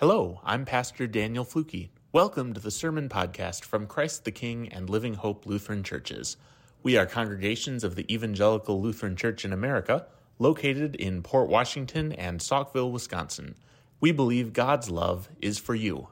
Hello, I'm Pastor Daniel Fluke. Welcome to the Sermon Podcast from Christ the King and Living Hope Lutheran Churches. We are congregations of the Evangelical Lutheran Church in America, located in Port Washington and Saukville, Wisconsin. We believe God's love is for you.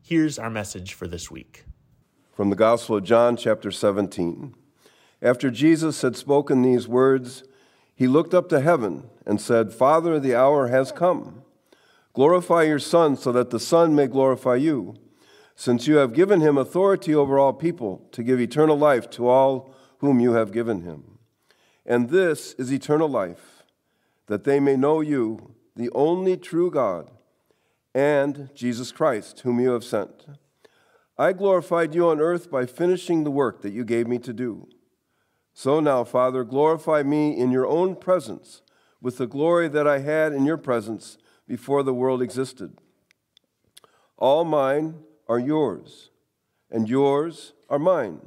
Here's our message for this week. From the Gospel of John, chapter 17. After Jesus had spoken these words, he looked up to heaven and said, Father, the hour has come. Glorify your Son, so that the Son may glorify you, since you have given him authority over all people to give eternal life to all whom you have given him. And this is eternal life, that they may know you, the only true God, and Jesus Christ, whom you have sent. I glorified you on earth by finishing the work that you gave me to do. So now, Father, glorify me in your own presence with the glory that I had in your presence before the world existed. All mine are yours, and yours are mine,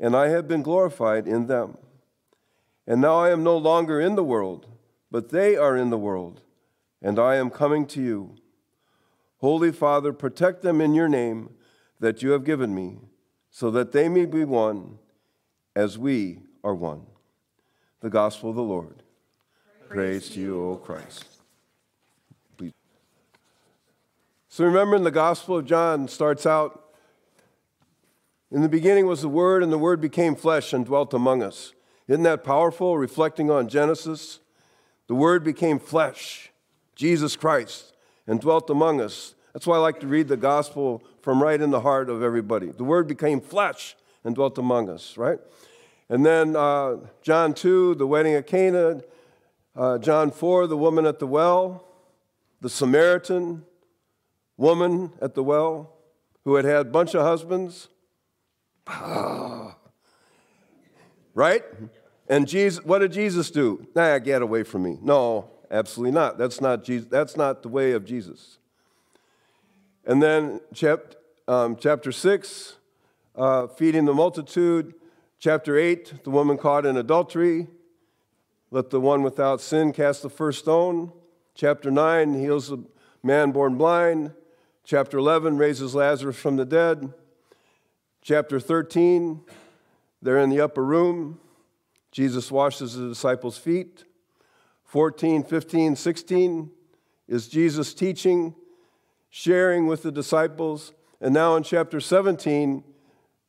and I have been glorified in them. And now I am no longer in the world, but they are in the world, and I am coming to you. Holy Father, protect them in your name that you have given me, so that they may be one as we are one. The Gospel of the Lord. Praise, Praise to you, O Christ. So remember in the Gospel of John starts out in the beginning was the Word, and the Word became flesh and dwelt among us. Isn't that powerful? Reflecting on Genesis. The Word became flesh, Jesus Christ, and dwelt among us. That's why I like to read the Gospel from right in the heart of everybody. The Word became flesh and dwelt among us, right? And then uh, John 2, the wedding at Cana. Uh, John 4, the woman at the well. The Samaritan woman at the well who had had a bunch of husbands. right? And Jesus, what did Jesus do? Nah, get away from me. No, absolutely not. That's not Jesus. That's not the way of Jesus. And then chapter, um, chapter six, uh, feeding the multitude. Chapter eight, the woman caught in adultery. Let the one without sin cast the first stone. Chapter nine heals the man born blind. Chapter 11 raises Lazarus from the dead. Chapter 13, they're in the upper room. Jesus washes the disciples' feet. 14, 15, 16 is Jesus teaching, sharing with the disciples. And now in chapter 17,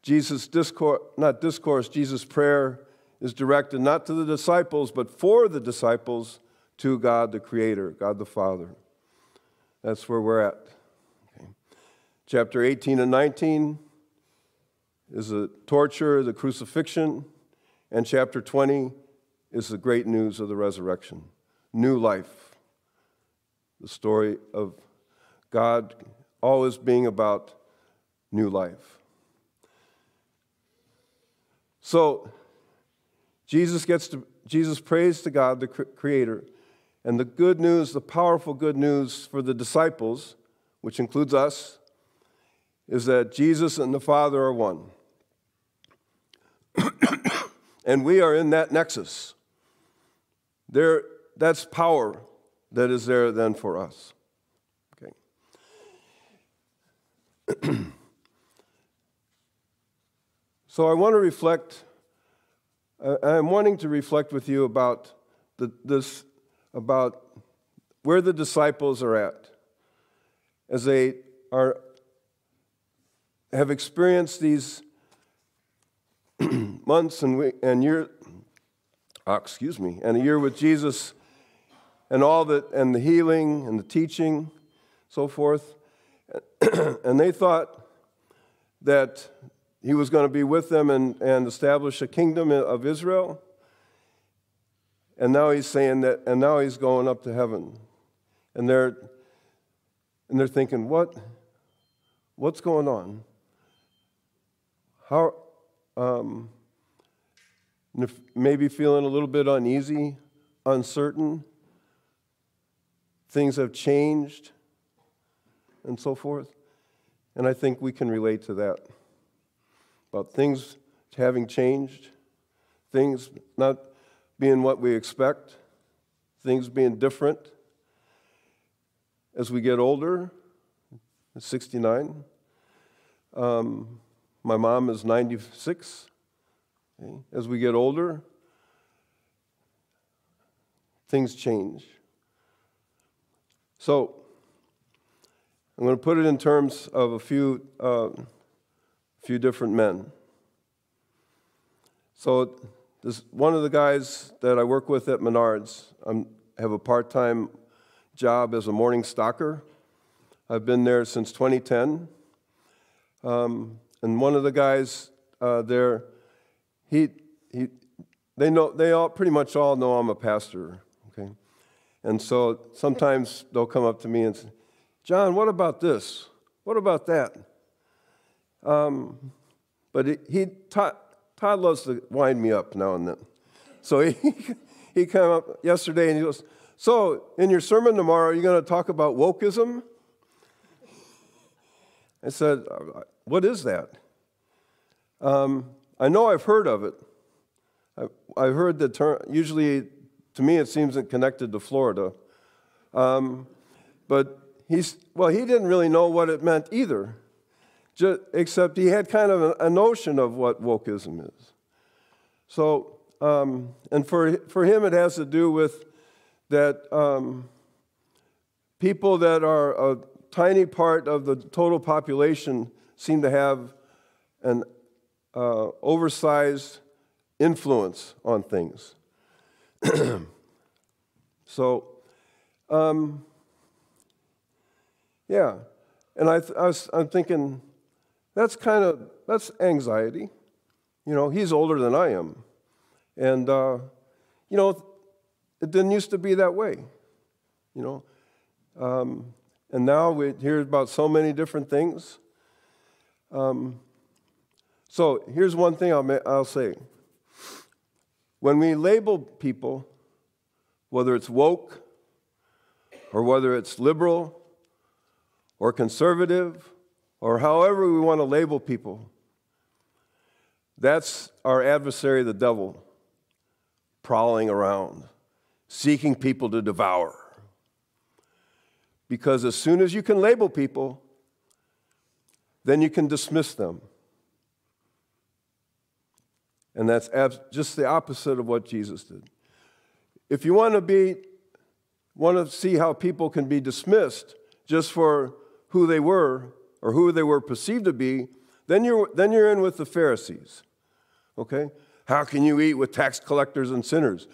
Jesus' discourse, not discourse, Jesus' prayer is directed not to the disciples, but for the disciples to God the Creator, God the Father. That's where we're at. Chapter 18 and 19 is the torture, the crucifixion, and chapter 20 is the great news of the resurrection new life. The story of God always being about new life. So, Jesus gets to, Jesus prays to God, the Creator, and the good news, the powerful good news for the disciples, which includes us, is that Jesus and the Father are one. and we are in that nexus. There, that's power that is there then for us. Okay. so I want to reflect, I'm wanting to reflect with you about the, this, about where the disciples are at as they are have experienced these months and, we, and year, oh, excuse me, and a year with Jesus and all that, and the healing and the teaching, so forth. and they thought that he was going to be with them and, and establish a kingdom of Israel. And now he's saying that, and now he's going up to heaven. And they're, and they're thinking, what, what's going on? How, um, maybe feeling a little bit uneasy, uncertain, things have changed, and so forth. And I think we can relate to that about things having changed, things not being what we expect, things being different. As we get older, 69. Um, my mom is 96. Okay? As we get older, things change. So, I'm going to put it in terms of a few, uh, few different men. So, this, one of the guys that I work with at Menards, I have a part time job as a morning stalker. I've been there since 2010. Um, and one of the guys uh, there, he, he, they, know, they all, pretty much all know I'm a pastor, okay? And so sometimes they'll come up to me and say, Jon, what about this? What about that? Um, but he, he Todd, Todd loves to wind me up now and then. So he, he came up yesterday and he goes, So, in your sermon tomorrow, are you going to talk about wokeism? I said, What is that? Um, I know I've heard of it. I, have heard the term, usually to me it seems connected to Florida. Um, but he's, well, he didn't really know what it meant either, just, except he had kind of a, notion of what wokeism is. So, um, and for, for him, it has to do with that um, people that are tiny part of the total population seem to have an uh, oversized influence on things. so, um, yeah, and I, I was, I'm thinking that's kind of that's anxiety. You know, he's older than I am, and uh, you know, it didn't used to be that way. You know, um, and now we hear about so many different things. Um, so here's one thing I'll, I'll say. When we label people, whether it's woke or whether it's liberal or conservative or however we want to label people, that's our adversary, the devil, prowling around, seeking people to devour. Because as soon as you can label people, then you can dismiss them. And that's just the opposite of what Jesus did. If you want to be want to see how people can be dismissed just for who they were or who they were perceived to be, then you're, then you're in with the Pharisees. Okay? How can you eat with tax collectors and sinners?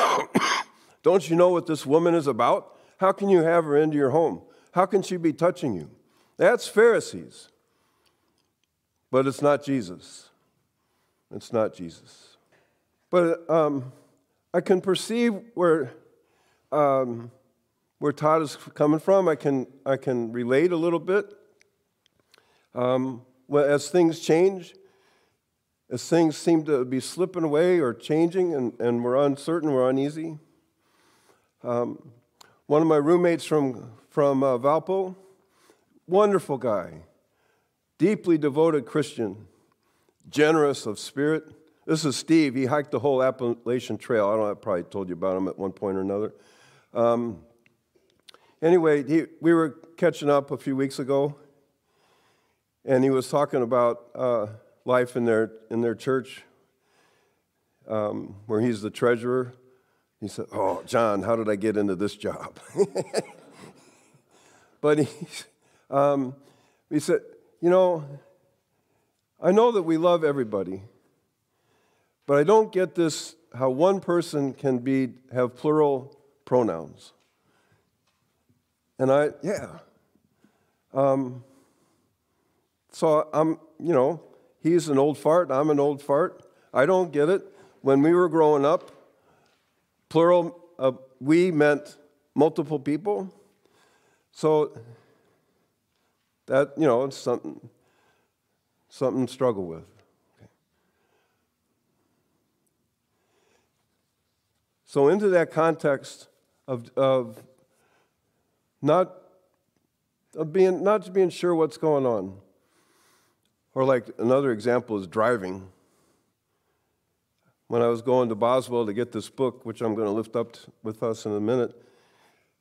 Don't you know what this woman is about? How can you have her into your home? How can she be touching you? That's Pharisees. But it's not Jesus. It's not Jesus. But um, I can perceive where, um, where Todd is coming from. I can, I can relate a little bit. Um, well, as things change, as things seem to be slipping away or changing and, and we're uncertain, we're uneasy. Um, one of my roommates from, from uh, Valpo, wonderful guy, deeply devoted Christian, generous of spirit. This is Steve. He hiked the whole Appalachian Trail. I don't know, I probably told you about him at one point or another. Um, anyway, he, we were catching up a few weeks ago, and he was talking about uh, life in their, in their church, um, where he's the treasurer. He said, Oh, Jon, how did I get into this job? but he, um, he said, You know, I know that we love everybody, but I don't get this how one person can be, have plural pronouns. And I, yeah. Um, so I'm, you know, he's an old fart, I'm an old fart. I don't get it. When we were growing up, Plural, uh, we meant multiple people. So that, you know, it's something, something to struggle with. Okay. So, into that context of, of not of being not being sure what's going on, or like another example is driving when I was going to Boswell to get this book, which I'm going to lift up with us in a minute,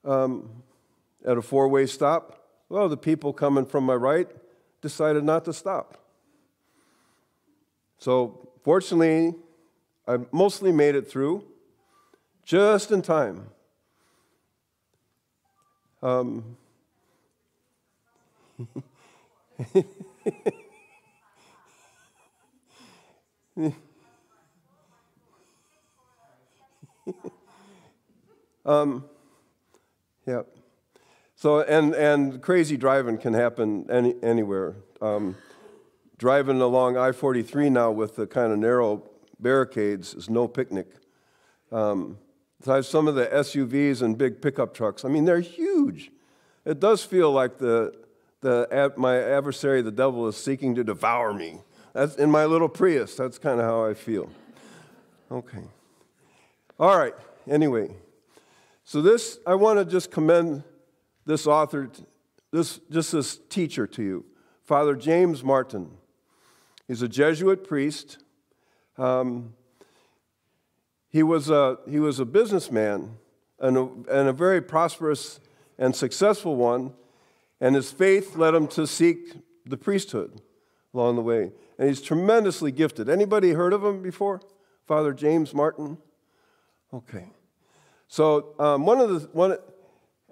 um, at a four way stop, Well, the people coming from my right decided not to stop. So, fortunately, I mostly made it through just in time. Um, um, yeah. So, and, and crazy driving can happen any, anywhere. Um, driving along I 43 now with the kind of narrow barricades is no picnic. Um, so I have some of the SUVs and big pickup trucks. I mean, they're huge. It does feel like the, the, my adversary, the devil, is seeking to devour me. That's in my little Prius. That's kind of how I feel. Okay. All right. Anyway, so this, I want to just commend this author, this, just this teacher to you, Father James Martin. He's a Jesuit priest. Um, he, was a, he was a businessman and a, and a very prosperous and successful one, and his faith led him to seek the priesthood along the way. And he's tremendously gifted. Anybody heard of him before? Father James Martin? Okay. So, um, one of the one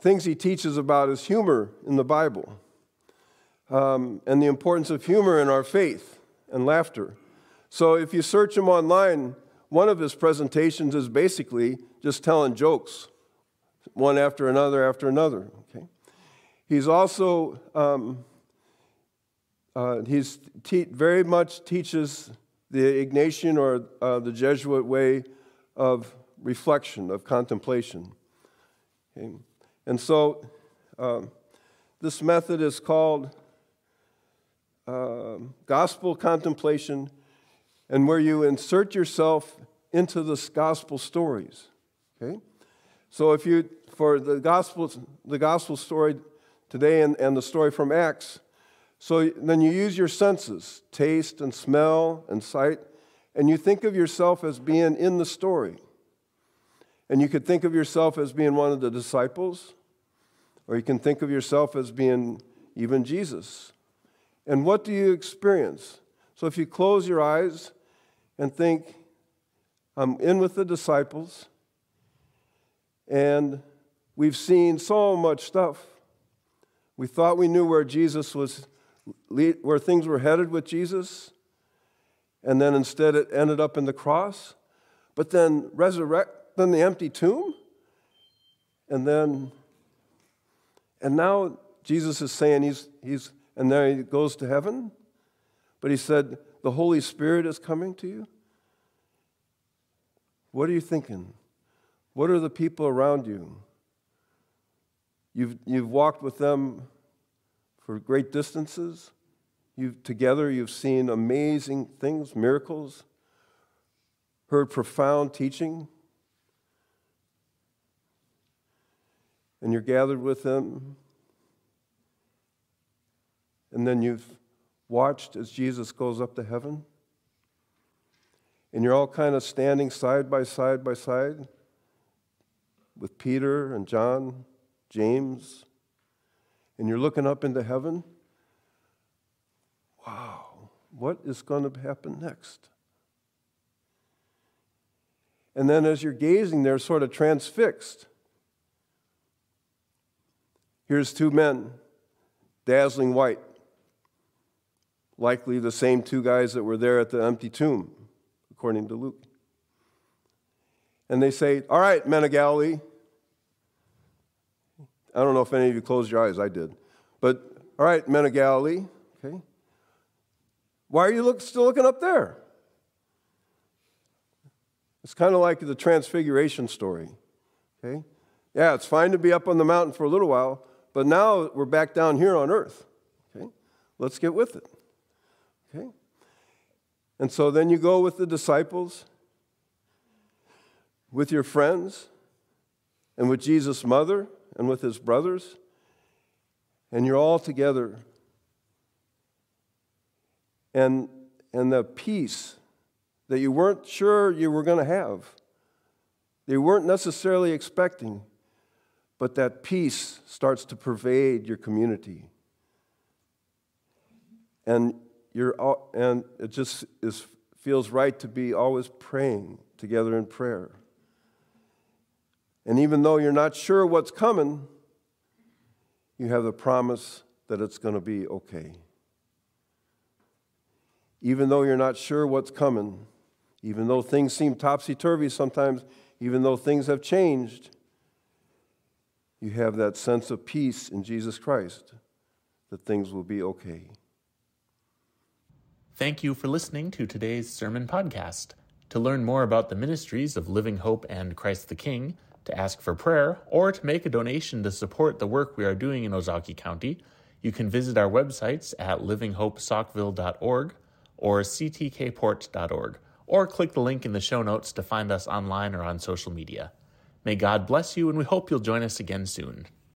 things he teaches about is humor in the Bible um, and the importance of humor in our faith and laughter. So, if you search him online, one of his presentations is basically just telling jokes, one after another after another. Okay? He's also um, uh, he's te- very much teaches the Ignatian or uh, the Jesuit way of reflection, of contemplation. Okay? And so uh, this method is called uh, gospel contemplation, and where you insert yourself into the gospel stories. Okay? So if you, for the gospel, the gospel story today and, and the story from Acts, so then you use your senses, taste and smell and sight, and you think of yourself as being in the story. And you could think of yourself as being one of the disciples, or you can think of yourself as being even Jesus. And what do you experience? So if you close your eyes and think, I'm in with the disciples, and we've seen so much stuff. We thought we knew where Jesus was where things were headed with Jesus, and then instead it ended up in the cross, but then resurrect, then the empty tomb, and then, and now Jesus is saying he's, he's, and then he goes to heaven, but he said, the Holy Spirit is coming to you. What are you thinking? What are the people around you? You've, you've walked with them for great distances. You've, together, you've seen amazing things, miracles, heard profound teaching, and you're gathered with them. And then you've watched as Jesus goes up to heaven. And you're all kind of standing side by side by side with Peter and John, James, and you're looking up into heaven, wow, what is going to happen next? And then as you're gazing there, sort of transfixed, here's two men, dazzling white, likely the same two guys that were there at the empty tomb, according to Luke. And they say, All right, men of Galilee, I don't know if any of you closed your eyes, I did. But, all right, men of Galilee, okay. Why are you look, still looking up there? It's kind of like the transfiguration story, okay? Yeah, it's fine to be up on the mountain for a little while, but now we're back down here on earth, okay? Let's get with it, okay? And so then you go with the disciples, with your friends, and with Jesus' mother and with his brothers, and you're all together. And, and the peace that you weren't sure you were going to have, they weren't necessarily expecting, but that peace starts to pervade your community. And, you're, and it just is, feels right to be always praying together in prayer. And even though you're not sure what's coming, you have the promise that it's going to be okay. Even though you're not sure what's coming, even though things seem topsy turvy sometimes, even though things have changed, you have that sense of peace in Jesus Christ that things will be okay. Thank you for listening to today's sermon podcast. To learn more about the ministries of Living Hope and Christ the King, to ask for prayer, or to make a donation to support the work we are doing in Ozaukee County, you can visit our websites at livinghopesaukville.org or ctkport.org, or click the link in the show notes to find us online or on social media. May God bless you, and we hope you'll join us again soon.